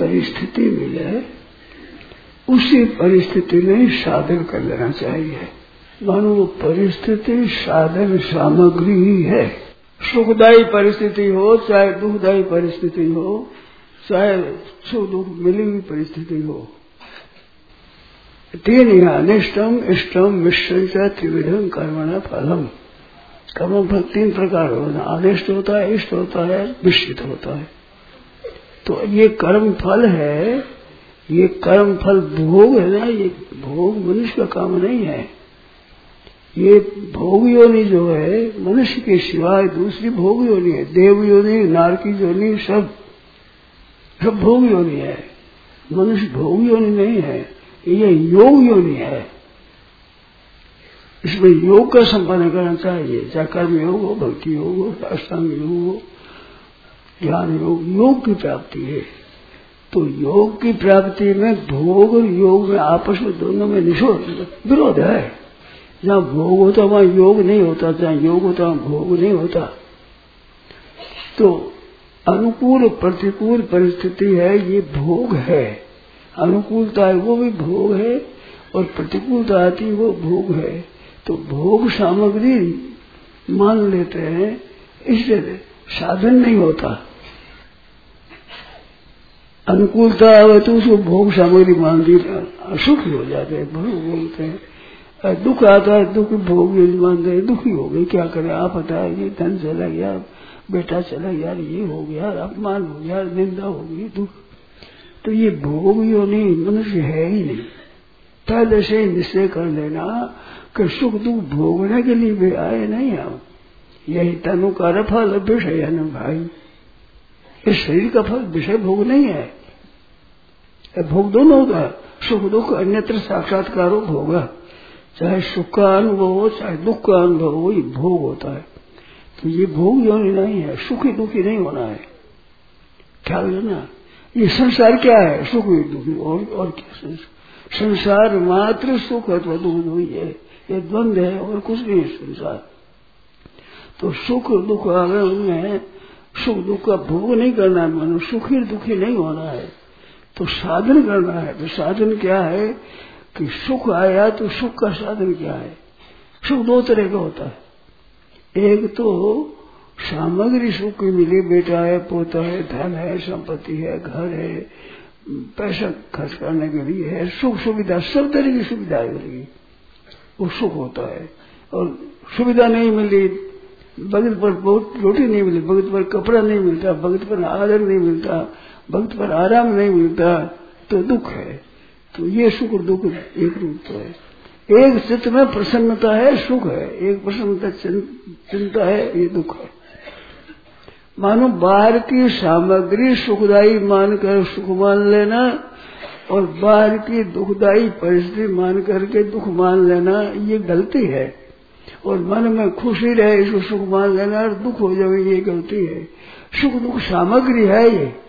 परिस्थिति मिले, उसी परिस्थिति में साधन कर लेना चाहिए। मानो वो परिस्थिति साधन सामग्री ही है। सुखदायी परिस्थिति हो, चाहे दुखदायी परिस्थिति हो, चाहे सुख दुख मिली हुई परिस्थिति हो। तीन ही अनिष्टम इष्टम मिश्र त्रिविधम कर्मण फलम। कर्म फल तीन प्रकार होना अनिष्ट होता है, इष्ट होता है, मिश्रित होता है। तो ये कर्म फल है, ये कर्म फल भोग है ना, ये भोग मनुष्य का काम नहीं है। ये भोग योनि जो है, मनुष्य के सिवाय दूसरी भोग योनि है, देव योनि, नारकी योनि, सब सब भोग योनि है। मनुष्य भोग योनि नहीं है, ये योग योनि है। इसमें योग का संपादन करना चाहिए, चाहे कर्म योग हो, भक्ति योग हो अष्टांग योग हो ज्ञान योग योग की प्राप्ति है। तो योग की प्राप्ति में भोग और योग में आपस में दोनों में निषोध, विरोध है। जहाँ भोग होता, वहाँ योग नहीं होता। जहाँ योग होता, वहाँ भोग नहीं होता। तो अनुकूल प्रतिकूल परिस्थिति है, ये भोग है। अनुकूलता है, वो भी भोग है और प्रतिकूलता आती वो भोग है। तो भोग सामग्री मान लेते हैं इससे साधन नहीं होता। अनुकूलता आवे तो उसको भोग सामग्री मान दी असुखी हो जाते हैं, भोग बोलते हैं। दुख आता है, दुख भोग मानते हैं दुखी हो गए, क्या करें? आप बताए, ये धन चला गया, बेटा चला गया, ये हो गया, अपमान हो गया, निंदा हो गई, दुख। तो ये भोग यो नहीं मनुष्य है ही नहीं। पहले से निश्चय कर लेना कि सुख दुख भोगने के लिए भी आए नहीं हम यही तनु का फल विषय है न भाई। इस शरीर का फल विषय भोग नहीं है। भोग दोनों होगा। सुख दुख अन्यत्र साक्षात्कार भोगा चाहे सुख का अनुभव हो, चाहे दुख का अनुभव हो, ये भोग होता है। तो ये भोग जो नहीं है सुखी दुखी नहीं होना है। ख्याल ना? ये संसार क्या है? सुखी दुखी, और और क्या संसार? मात्र सुख अथवा दुख हुई है। ये द्वंद है, और कुछ नहीं है संसार। तो सुख दुख अगर उनमें सुख दुख का भोग नहीं करना है, मानो सुखी दुखी नहीं होना है। तो साधन करना है। तो साधन क्या है कि सुख आया तो सुख का साधन क्या है? सुख दो तरह का होता है। एक तो सामग्री सुख की मिली, बेटा है, पोता है, धन है, संपत्ति है, घर है, पैसा खर्च करने के लिए है, सुख सुविधा, सब तरह की सुविधा मिलेगी वो सुख होता है। और सुविधा नहीं मिली, भगत पर बहुत रोटी नहीं मिली, भगत पर कपड़ा नहीं मिलता, भगत पर आदर नहीं मिलता भक्त पर आराम नहीं मिलता तो दुख है। तो ये सुख दुख एक रूप है। एक चित्त में प्रसन्नता है, सुख है। एक प्रसन्नता चिंता है, ये दुख है। मानो बाहर की सामग्री सुखदायी मानकर सुख मान लेना और बाहर की दुखदायी परिस्थिति मान करके दुख मान लेना, ये गलती है। और मन में खुशी रहे, इसको सुख मान लेना और दुख हो जाए, ये गलती है। सुख दुख सामग्री है ये।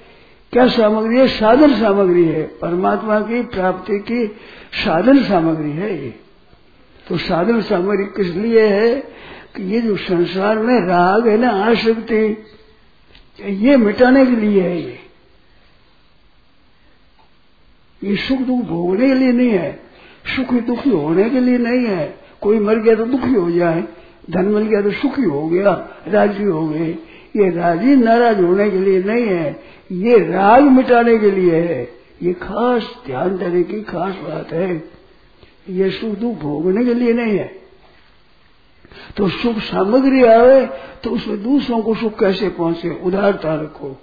क्या सामग्री है? साधन सामग्री है। परमात्मा की प्राप्ति की साधन सामग्री है ये। तो साधन सामग्री किस लिए है? कि ये जो संसार में राग है ना, आसक्ति, ये मिटाने के लिए है ये। ये सुख दुख भोगने के लिए नहीं है। सुखी दुखी होने के लिए नहीं है। कोई मर गया तो दुखी हो जाए। धन मिल गया तो सुखी हो गया, राज़ी हो गए। ये राज़ी नाराज़ होने के लिए नहीं है, ये राग मिटाने के लिए है। ये खास ध्यान देने की खास बात है। ये सुख दुख भोगने के लिए नहीं है। तो सुख सामग्री आवे तो उसमें दूसरों को सुख कैसे पहुँचे? उदारता रखो।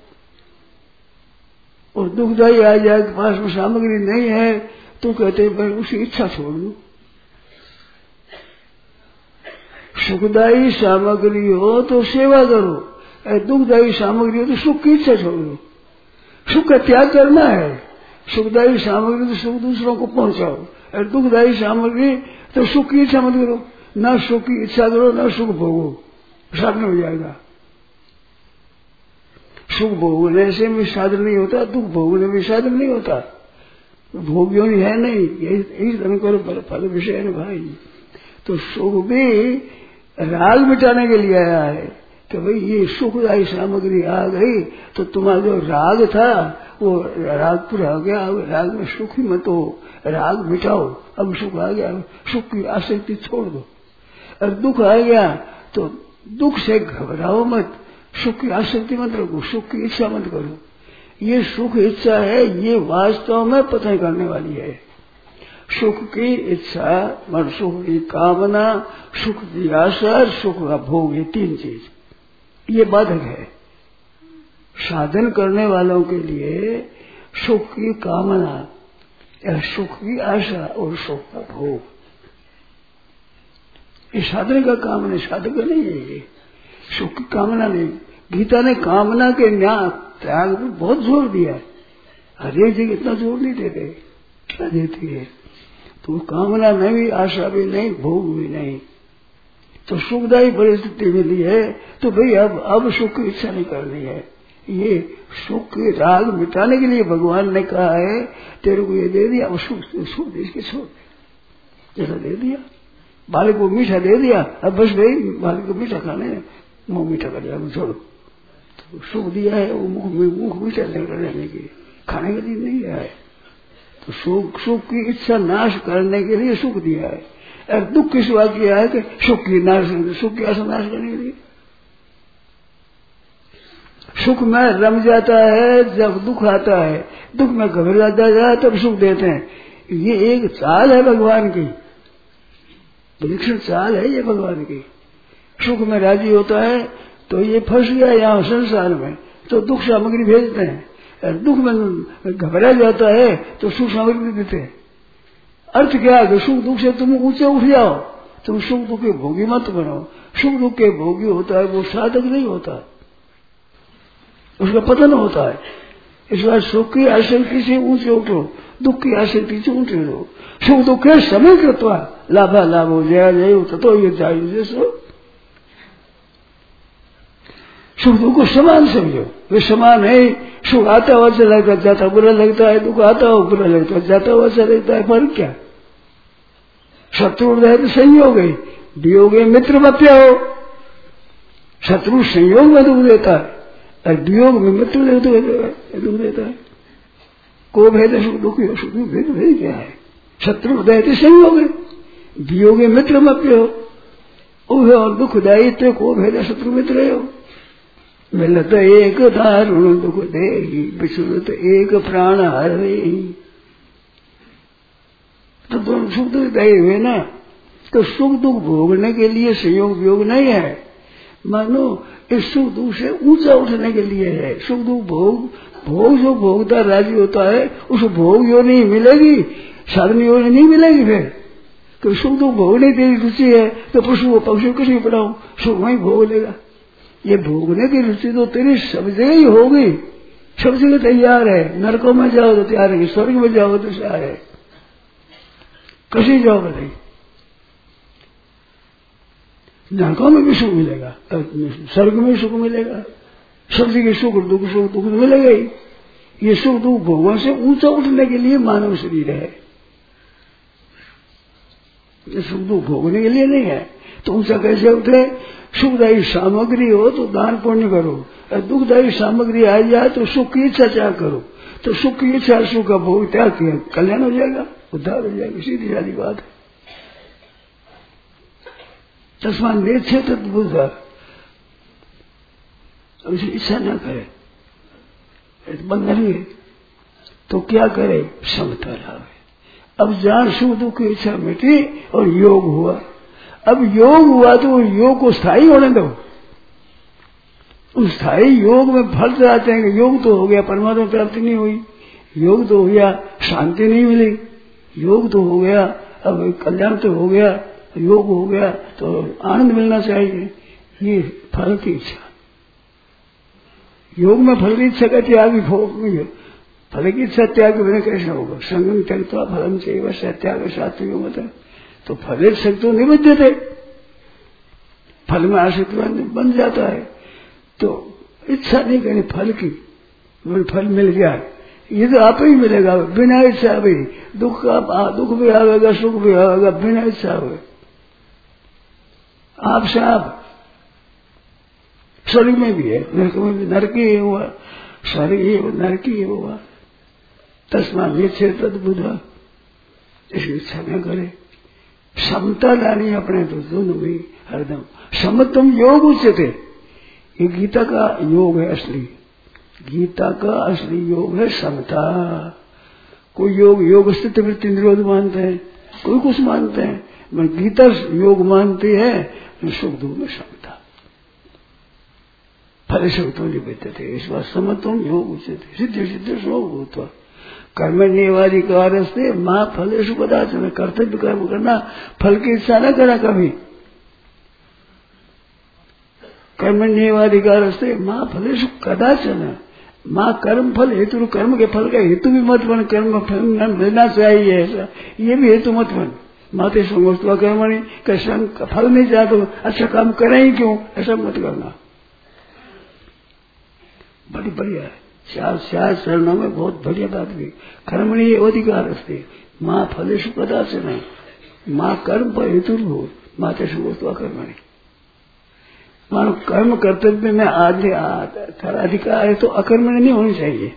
और दुखदाई आ जाए कि पास में सामग्री नहीं है तो कहते भाई उसकी इच्छा छोड़ दू। सुखदायी सामग्री हो तो सेवा करो। दुखदायी सामग्री तो सुख की इच्छा छोड़ सुख का त्याग करना है। सुखदायी सामग्री तो सुख दूसरों को पहुंचाओ। और दुखदायी सामग्री तो सुख की इच्छा मत करो। न सुख की इच्छा करो, न सुख भोगो। साधन हो जाएगा। सुख भोगने से भी साधन नहीं होता, दुख भोगने में साधन नहीं होता। भोग्यों है नहीं। यही धन करो, फल विषय है भाई। तो सुख भी राग मिटाने के लिए आया है। कि भाई ये सुखदायी सामग्री आ गई तो तुम्हारा जो राग था, वो राग पूरा हो गया, अब राग में सुखी मत हो, राग मिटाओ, अब सुख आ गया सुख की आसक्ति छोड़ दो। और दुख आ गया तो दुख से घबराओ मत, सुख की आसक्ति मत रखो, सुख की इच्छा मत करो। ये सुख इच्छा है, ये वास्तव में पता करने वाली है। सुख की इच्छा, मन सुख की कामना, सुख की आशा सुख का भोग, ये तीन चीज़। ये बाधक है। साधन करने वालों के लिए सुख की कामना, या सुख की आशा और सुख का भोग। ये साधन का काम नहीं, साधक नहीं है ये। सुख की कामना नहीं। गीता ने कामना के न्याय त्याग पर बहुत ज़ोर दिया है। हर एक जगह इतना ज़ोर नहीं देते क्या देती है? तो कामना नहीं आशा भी नहीं, भोग भी नहीं। तो सुखदायी परिस्थिति मिली है तो भाई अब अब सुख की इच्छा नहीं करनी है। ये सुख के राग मिटाने के लिए भगवान ने कहा है, तेरे को ये दे दिया सुख सुख जैसा दे दिया। बालक को मीठा दे दिया, अब बस भाई, बालक को मीठा खाने मुँह मीठा कर दिया छोड़ो। तो सुख दिया है, वो मुख मुख मीठा रहने के खाने के लिए नहीं है। तो सुख सुख की इच्छा नाश करने के लिए सुख दिया है। और दुख किस बात किया है कि सुख की नाश सुख की आशा नाश करने के लिए? सुख में रम जाता है, जब दुख आता है, दुख में घबरा जाता है, तब सुख देते हैं। ये एक चाल है भगवान की। विलक्षण चाल है ये भगवान की। सुख में राज़ी होता है तो ये फंस गया यहाँ संसार में तो दुख सामग्री भेजते हैं। दुख में घबरा जाता है तो सुख सामग्री देते हैं। अर्थ क्या है? सुख दुख से तुम ऊँचे उठ जाओ। तुम सुख दुख के भोगी मत बनाओ सुख दुख के भोगी होता है, वो साधक नहीं होता। उसका पतन होता है। इस बार सुख की आशंकी से ऊँचे उठो, दुख की आशंकी से ऊँचे उठो। सुख दुख के समय कृत्वा लाभा लाभ हो जया जय तो ये जाए सो दुख को समान समझो। वे समान है सुख आता हुआ चला जाता बुरा लगता है, दुख आता हुआ बुरा लगता है, जाता हुआ चला लगता है फ़र्क क्या? शत्रु तो संयोग है। वियोग मित्र मत्या हो। शत्रु संयोग में दुख देता है, और वियोग में मित्र दुख देता है को भेद सुख दुख सुख भेद भेद क्या है? शत्रु हृदय तो संयोग है। वियोग मित्र मत्य हो। और दुख दायित्व को भेद शत्रु मित्र हो। मिलत एक दारुण दुख दे बिछुड़त एक प्राण हर तो दोनों सुख दुख दे हुए ना तो सुख दुख भोगने के लिए संयोग वियोग नहीं है। मानो, इस सुख दुख से ऊँचा उठने के लिए है। सुख दुख भोग भोग जो भोगता राज़ी होता है, उस भोग यो नहीं मिलेगी, साधन यो नहीं मिलेगी फिर। तो सुख दुख भोगने की रुचि है तो पशु पक्षी कुछ नहीं पढ़ाऊ सुख वही भोग लेगा। ये भोगने की रुचि तो तेरी सब जगह ही होगी सब जगह तैयार है। नरकों में जाओ तो तैयार है, स्वर्ग में जाओ तो तैयार है। कहीं जाओगे नहीं नरकों में भी सुख मिलेगा, स्वर्ग में सुख मिलेगा। सब जगह सुख, दुख सुख दुख मिलेगा ही। ये सुख दुख भोगों से ऊँचा उठने के लिए मानव शरीर है। ये सुख दुख भोगने के लिए नहीं है। तो ऊँचा कैसे उठे? सुखदायी सामग्री हो तो दान पुण्य करो। दुखदायी सामग्री आ जाए तो सुख की इच्छा त्याग करो? तो सुख की इच्छा, सुख का भोग त्याग किया, कल्याण हो जाएगा, उद्धार हो जाएगा। सीधी सारी बात है। चश्मा नेच्छे तो बुद्ध उसे इच्छा न करे। बंधन है। तो क्या करे? समता लावे। अब जहाँ सुख दुख की इच्छा मिटी और योग हुआ। अब योग हुआ तो योग को स्थायी होने दो। उस स्थायी योग में फल चाहते हैं कि योग तो हो गया, परमात्मा प्राप्ति नहीं हुई। योग तो हो गया, शांति नहीं मिली। योग तो हो गया, अब कल्याण तो हो गया, योग हो गया तो आनंद मिलना चाहिए। ये फल की इच्छा। योग में फल की इच्छा का त्याग फल की इच्छा त्याग बिना कैसे होगा? संगम त्यक्ता फलम चाहिए त्याग सात्विक मत। है तो फल शक्ति तो थे फल में आसक्त बन जाता है। तो इच्छा नहीं करनी फल की। फल मिल गया। ये तो आप ही मिलेगा। बिना इच्छा भी। दुख का दुख भी आवेगा, सुख भी आवेगा, बिना इच्छा हुए। आप से आप स्वर्ग में भी है। नरक में भी। नरक हुआ। स्वर्ग ही नरक हुआ। तस्मा ये तद बुधा इसकी इच्छा न करे। समता लानी अपने तो दोनों भी, हरदम। समत्वम योग उच्चते ये गीता का योग है असली। गीता का असली योग है समता। कोई योग योग स्थित वृत्ति निरोध मानते हैं। कोई कुछ मानते हैं। मैं गीता योग मानती है सुख दुख में समता। फल सुख तो निबद्ध थे। इस बार समत्वम योग उचित सिद्ध सिद्ध शोक होता। कर्मण्यवाधिकार से माँ फलेश पदार्थ कर्तव्य कर्म करना फल की इच्छा न करा कभी। कर्मण्यवाधिकार से माँ फलेश कदाचन माँ कर्म फल हेतु कर्म के फल का हेतु भी मत बन, कर्म फल लेना चाहिए ऐसा। ये भी हेतु मत बन। माते समझता कर्मणि कैसा फल नहीं चाहते तो अच्छा काम करें ही क्यों? ऐसा मत करना। बड़ी बढ़िया है। चार चरणों में बहुत बढ़िया बात भी कर्मणि अधिकार अस्ते। माँ फलेश नहीं माँ कर्म पर हेतु हो। माते कर्मणि मानो कर्म कर्तव्य में आदि अधिकार है तो अकर्म नहीं होनी चाहिए।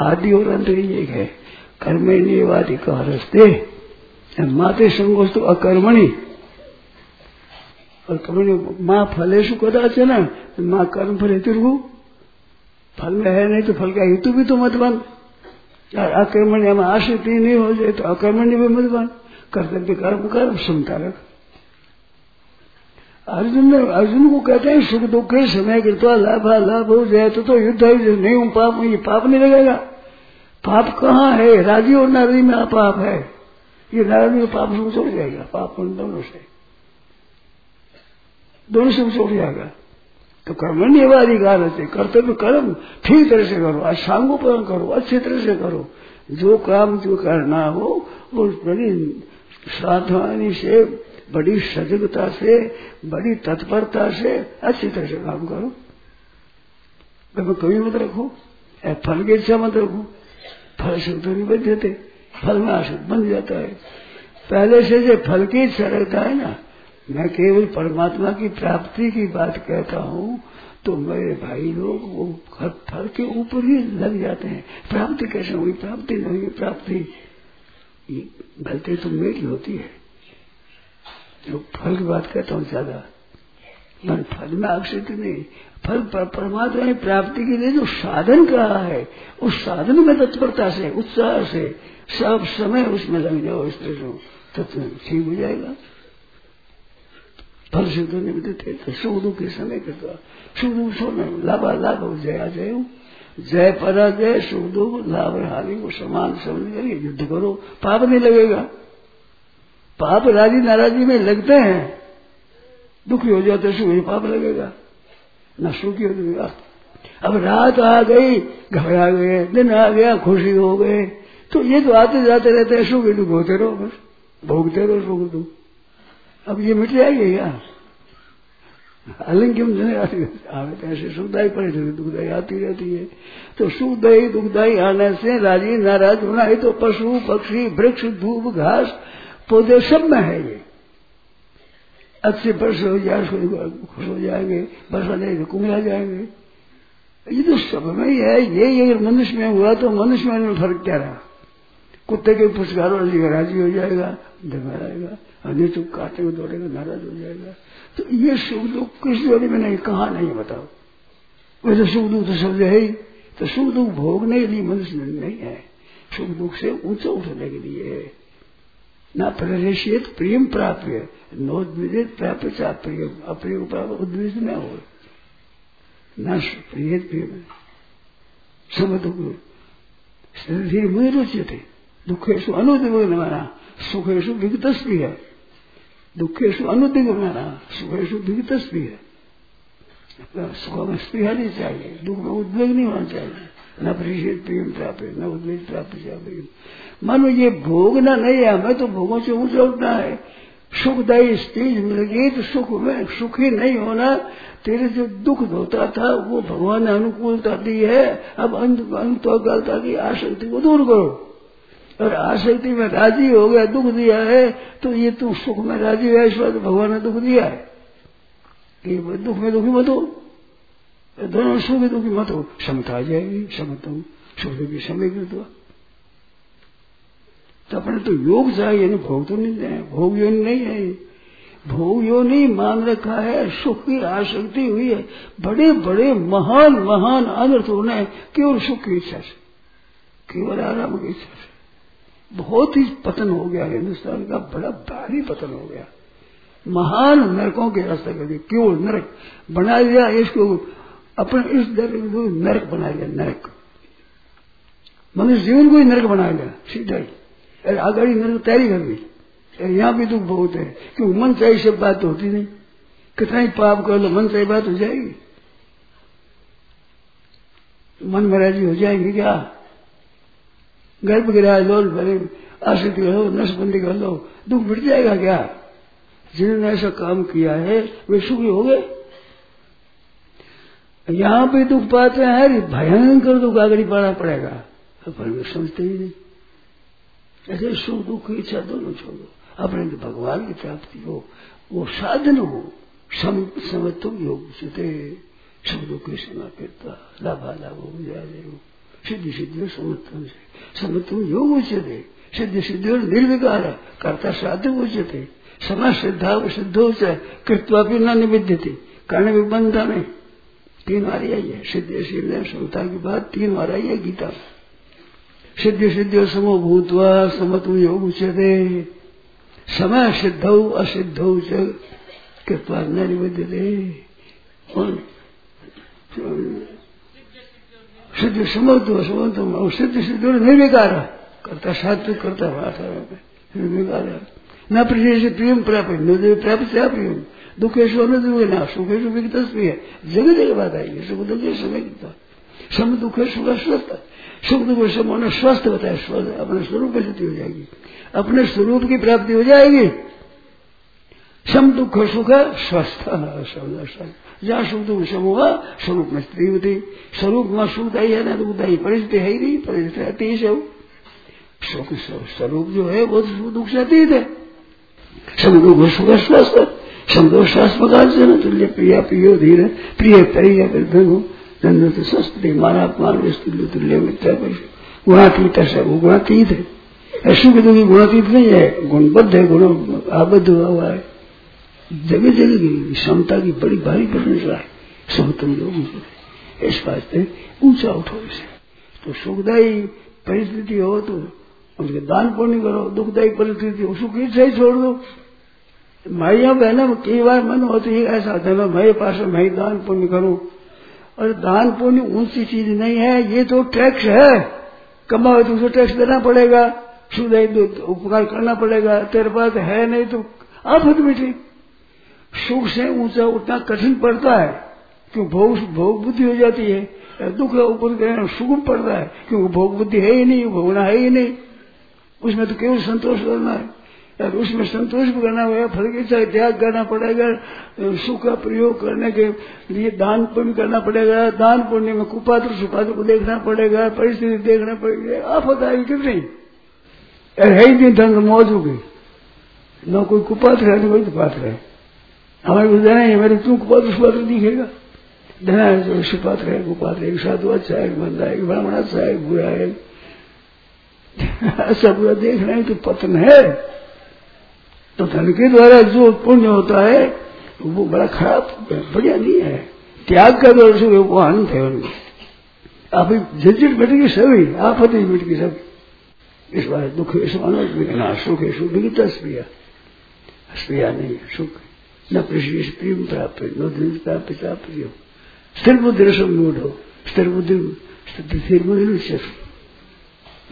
आदि और अंत एक है। कर्मण्य अधिकार हस्ते माते संगोष तो अकर्मणी। और कर्मणि माँ फलेशु कदाचन माँ कर्म फल हेतु फल में है नहीं तो फल का हेतु भी तो मत बन। अकर्मण्य में आश्रित नहीं हो जाए तो अकर्मण्य भी मत बन। कर्तव्य कर्म कर्म क्षमता रख। अर्जुन ने अर्जुन को कहते हैं सुख दुख के समय कृपा लाभ लाभ हो जाए तो, तो युद्ध नहीं हूँ पाप ये पाप नहीं लगेगा। पाप कहाँ है? राज़ी और नारी में पाप है। ये नाराजी में पाप सुख छोड़ जाएगा पाप दोनों से। दोनों से छोड़ जाएगा। तो कर्मण्य अधिकार है कर्तव्य कर्म, ठीक तरह से करो अशांगोपरण करो, अच्छी तरह से करो। जो काम, जो करना हो वो बड़ी सावधानी से, बड़ी सजगता से, बड़ी तत्परता से अच्छी तरह से काम करो। कभी कभी मत रखो फल की इच्छा मत रखो, फल से तो नहीं बच जाते, फल में आश्रित बन जाता है। पहले से जो फल की इच्छा रहता है ना मैं केवल परमात्मा की प्राप्ति की बात कहता हूँ तो मेरे भाई लोग वो फल के ऊपर ही लग जाते हैं। प्राप्ति कैसे हुई प्राप्ति नहीं हुई प्राप्ति गलती तो मेरी होती है। जो फल की बात कहता हूँ ज़्यादा। मन फल में आक्षेप नहीं। फल परमात्मा की प्राप्ति के लिए जो साधन कहा है, उस साधन में तत्परता से, उत्साह से, सब समय उसमें लग जाओ, इस तरह तो ठीक हो जाएगा। तो सुख दुख के समय के तो सुख दुख सोना, लाभा, लाभ जया जय जय सुख दुख लाभ हानि को समान समझ कर युद्ध करो। पाप नहीं लगेगा। पाप राज़ी नाराजी में लगते हैं। दुखी हो जाते सुख ही पाप लगेगा। न सुखी हो जाएगा। अब रात आ गई, घबरा गए, दिन आ गया, खुशी हो गए। तो ये तो आते जाते रहते हैं, सुख दुख होते रहो बस। भोगते रहो सुख दुख। अब ये मिट जाएगी क्या? अलग क्यों आवे तो ऐसे सुखदायी परिस्थिति दुखदायी आती रहती है। तो सुखदायी दुखदायी आने से राज़ी नाराज़ होना है तो पशु, पक्षी, वृक्ष, धूप, घास, पौधे सब में है ये। अच्छे वर्ष हो जाए, खुश हो जाएँगे वर्षा तो कुमला जाएँगे। ये तो सब में ही है। ये अगर मनुष्य में हुआ तो मनुष्य में फ़र्क क्या रहा? कुत्ते के पुरस्कार राज़ी हो जाएगा डर आएगा। नहीं तो काटे हुए दौड़ेगा, नाराज़ हो जाएगा। तो ये सुख दुख किस जोड़ी में नहीं, कहा नहीं बताओ। वैसे सुख दुख तो शब्द है ही तो सुख दुख भोगने के लिए मनुष्य नहीं है। सुख दुख से ऊँचा उठने के लिए है। न प्रवेशित प्रियम प्राप्य नोद्विदित प्राप्य चा प्रियम अप्रिय प्राप्त उद्विद न हो। न प्रिय प्रिय सब दुख मुझे रुचि थे दुखेशु अनुदिवना सुखेशु विगत है। दुखेशु अनुदिग्ना सुखेशु विगत है, सुख में स्पृह नहीं चाहिए, दुख में उद्वेग नहीं होना चाहिए। न परिषद प्रेम प्राप्त, न उद्वेग प्राप्त चाहिए। मानो ये भोगना नहीं है, हमें तो भोगों से ऊँचा उठना है। सुखदायी स्टेज मिल गई तो सुख में, सुखी नहीं होना। तेरे जो दुख होता था, वो भगवान ने अनुकूलता दी है। अब अंत अंत की आसक्ति को दूर करो। और आसक्ति में राज़ी हो गया, दुख दिया है तो ये तू सुख में राज़ी है इस बात भगवान ने दुख दिया है। कि दुख में दुखी मत हो दोनों सुख दुख की मत हो समता आ जाएगी हूँ, सुख दुख समय तो तो अपने तो योग चाहिए ना भोग तो नहीं है, भोग योग नहीं है। भोग योग नहीं मान रखा है, सुख की आसक्ति हुई है। बड़े बड़े, महान महान अनर्थ होने केवल सुख की इच्छा से, केवल आराम की इच्छा से। बहुत ही पतन हो गया हिंदुस्तान का, बड़ा भारी पतन हो गया। महान नरकों के रास्ते कर दिए क्यों? नरक बना लिया, इसको अपने इस दर नरक बना लिया, नरक। मनुष्य जीवन को ही नरक बना लिया, सीधा ही। आगाड़ी नरक तैयारी कर दी यहाँ भी दुख बहुत है क्योंकि मन चाहिए सब बात होती नहीं। कितना ही पाप कर लो, मन चाहिए बात हो जाएगी। मन में हो जाएगी क्या? गर्भ गिरा लो भले आश्रित कर लो कर लो दुख मिट जाएगा क्या? जिन्होंने ऐसा काम किया है, वे सुखी हो गए। यहाँ पे दुख पाते हैं भयंकर दुख आगड़ी पाना पड़ेगा। पर वे समझते ही नहीं। ऐसे सुख दुख की इच्छा दोनों छोड़ो। अपने तो भगवान की प्राप्ति हो, वो साधन हो। सम समत्व योग से सब दुख की सीमा करता, लाभा लाभ हो। जाए सिद्धि सिद्धि समत्व से समत्व योग उच्चते सिद्धि सिद्धि निर्विकार कर्ता साधु उच्चते समय श्रद्धा सिद्धो से कृत्वा भी न निविद्य थी कर्ण विबंधा में तीन बार आई है। सिद्धि सिद्धि समता की बात तीन बार आई है गीता सिद्धि सिद्धि समो भूतवा समतु योग उच्चते समय सिद्ध असिद्ध कृत्वा न निविद्य सिद्धि समत्व समत्व सिद्धि सिद्धि निर्विकार. करता सात्विक करता निर्विकार. न प्रिय से प्रियम प्राप्त न देव प्राप्त से प्रियम दुखेश अनुदेव ना सुखेश विकत है जगह जगह बात आई है सुख दुख समय कितना सम दुख सुख स्वस्थ सुख दुख सम स्वस्थ बताए अपने स्वरूप की हो जाएगी. अपने स्वरूप की प्राप्ति हो जाएगी. सम दुख सुख स्वस्थ जहाँ सुख दुख सम होगा स्वरूप में स्त्री होती स्वरूप में सुखदायी है ना दुखदायी परिस्थिति है ही नहीं परिस्थिति रहती ही सब सुख स्वरूप जो है वो सुख दुख से अतीत है सब दुख सुख स्वस्थ शब्दो शास्त्रकार से न तुल्य प्रिया प्रियो धीर प्रिय तरीय धनु धनु तो सस्ते माना मानव तुल्य तुल्य मिथ्या गुणातीत है वो गुणातीत है सुख दुखी गुणातीत नहीं है गुणबद्ध है गुण आबद्ध हुआ हुआ है जगह जगह की क्षमता की बड़ी भारी प्रशंसा है। समतम लोग इस वास्ते ऊँचा उठो इसे। तो सुखदायी परिस्थिति हो तो उनके दान पुण्य करो दुखदायी परिस्थिति हो, सुख इच्छा ही छोड़ दो। माइया बहनों, कई बार मन होती है ऐसा चलो मेरे पास मैं दान पुण्य करूँ। और दान पुण्य ऊँची चीज़ नहीं है, ये तो टैक्स है। कमाओ तो उसे टैक्स देना पड़ेगा। सुधाई उपकार करना पड़ेगा। तेरे पास है नहीं तो आफत मिटी सुख से ऊँचा उठना कठिन पड़ता है, क्यों भोग भोग बुद्धि हो जाती है। दुख का ऊपर सुगम पड़ता है, क्योंकि भोग बुद्धि है ही नहीं, भोगना है ही नहीं। उसमें तो केवल संतोष करना है। और उसमें संतोष भी करना होगा, फल की चाहे त्याग करना पड़ेगा, सुख का प्रयोग करने के लिए दान पुण्य करना पड़ेगा, दान पुण्य में कुपात्र, सुपात्र को देखना पड़ेगा, परिस्थिति देखना पड़ेगा आफत आएगी कितनी है ही नहीं ढंग मौज होगी न कोई कुपात्र है, न कोई कुपात्र है। हमारे को देना है, मेरे क्यों कुपात्र सुपात्र दिखेगा। देना है जो सुपात्र है कुपात्र एक साधु अच्छा है, बंदा है, ब्राह्मण अच्छा है, बुरा है। ऐसा बुरा देख रहे हैं तो पतन है। तो धन के द्वारा जो पुण्य होता है, वो बड़ा खराब, बढ़िया नहीं है। त्याग का द्वारा से वो आनंद है उनको। आप झंझट मिट गई सभी आफत ही मिट गई सब इस बार दुख, इस मानो ना सुख है, सुख की तस्प्रिया स्प्रिया नहीं है, सुख। न प्रशेष प्रेम प्राप्त न दिन प्राप्त स्थिर बुद्धि हो स्थिर बुद्धि स्थिर बुद्धि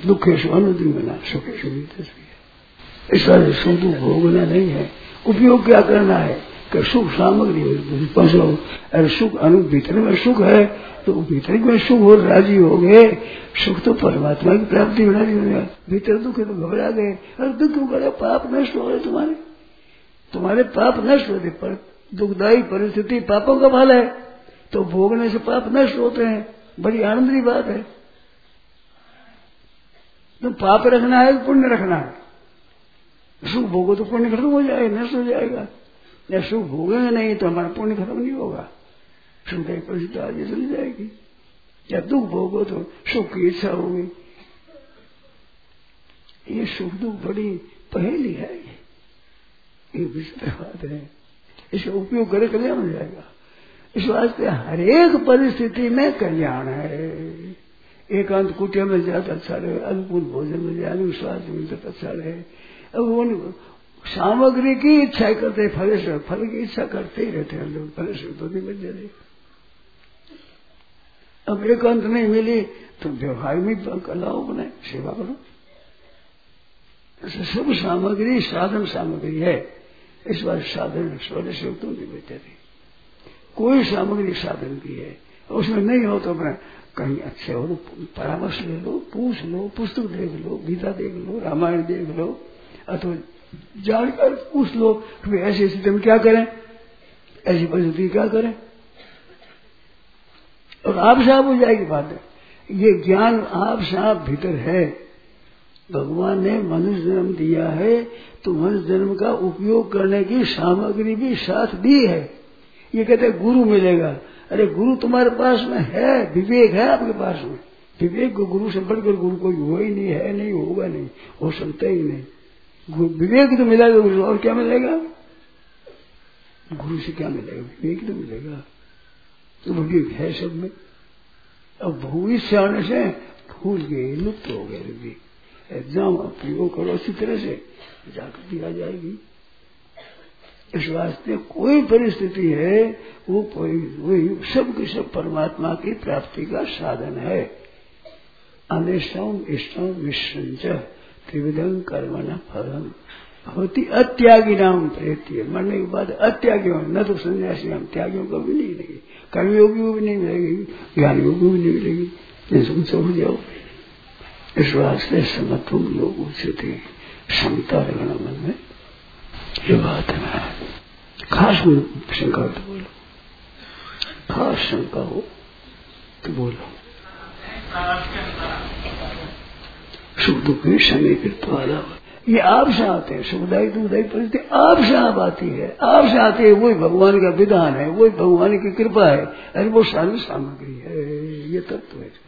दुख है अनुद्रिमना सुख है इस भोगना नहीं है उपयोग क्या करना है कि सुख सामग्री पहुंचो अरे सुख अनु भीतर में सुख है तो भीतर में सुख हो राज़ी हो गए सुख तो परमात्मा की प्राप्ति में राज़ी हो गया भीतर दुख है तो घबरा गए अरे दुख क्यों करे पाप नष्ट हो गए तुम्हारे तुम्हारे पाप नष्ट होते पर, दुखदायी परिस्थिति पापों का फल है। तो भोगने से पाप नष्ट होते हैं। बड़ी आनंद की बात है। तो पाप रखना है, पुण्य रखना है। सुख भोगो तो पुण्य खत्म हो जाएगा नष्ट हो जाएगा। या सुख भोगेंगे नहीं तो हमारा पुण्य खत्म नहीं होगा। सुख सुखदायी परिस्थिति आगे चली जाएगी। या दुख भोगो तो सुख की इच्छा होगी। ये सुख दुख बड़ी पहेली है। ये विचित्र बात है। इसका उपयोग करे कल्याण हो जाएगा। इस वास्ते हरेक परिस्थिति में कल्याण है। एकांत कुटिया में ज़्यादा अच्छा रहे अल्पुल भोजन में ज़्यादा स्वास्थ्य मिलता तो अच्छा रहे। अब वो सामग्री की इच्छा करते फल फल की इच्छा करते ही रहते हैं लोग, फल से तो नहीं बच जाते। अब एकांत नहीं मिली तो व्यवहार में कलाओ बनाए सेवा करो। सब सामग्री, साधन सामग्री है। इस बार साधन स्वदेश तो नहीं बेचते कोई सामग्री साधन की है। उसमें नहीं हो तो मैं कहीं अच्छे हो तो परामर्श ले लो, पूछ लो, पुस्तक देख लो, गीता देख लो, रामायण देख लो, अथवा जानकर पूछ लो कि ऐसी स्थिति में क्या करें? ऐसी परिस्थिति क्या करें? और आप साहब हो जाएगी बात। ये ज्ञान आप साहब भीतर है। भगवान ने मनुष्य जन्म दिया है तो मनुष्य जन्म का उपयोग करने की सामग्री भी साथ दी है। ये कहते गुरु मिलेगा। अरे, गुरु तुम्हारे पास में है, विवेक है आपके पास में। विवेक को गुरु से बढ़कर गुरु कोई हो ही नहीं, है नहीं, होगा नहीं, हो सकता ही नहीं। विवेक तो मिलेगा गुरु और क्या मिलेगा? गुरु से क्या मिलेगा? विवेक तो मिलेगा। तो विवेक है सब में। अब भविष्य आने से भूल गए, लुप्त हो गए विवेक। एग्ज़ाम प्रयोग करो अच्छी तरह से जागृति आ जाएगी। इस वास्ते कोई परिस्थिति है, वो कोई वही सब के सब परमात्मा की प्राप्ति का साधन है। अनिष्टम इष्टम विश्वंच त्रिविधम कर्मण फलम। होती अत्यागी नाम प्रेत्य। मरने के बाद अत्यागी न तो सन्यासी हम, त्यागियों को भी नहीं मिलेगी। कर्मयोगी भी नहीं मिलेगी, ज्ञानियों को भी नहीं मिलेगी। जैसे उनसे हो जाओ इस वास्ते समत्व लोग उचित क्षमता रखना मन में। ये बात है। खास में शंका हो तो बोलो। खास शंका हो तो बोलो। सुख दुख की समय कृतवाला ये आप से आते हैं सुखदायी दुखदायी परिस्थिति आप से आप आती है। आप से आती है, वही भगवान का विधान है, वही भगवान की कृपा है। अरे वो सारी सामग्री है, ये तत्व है।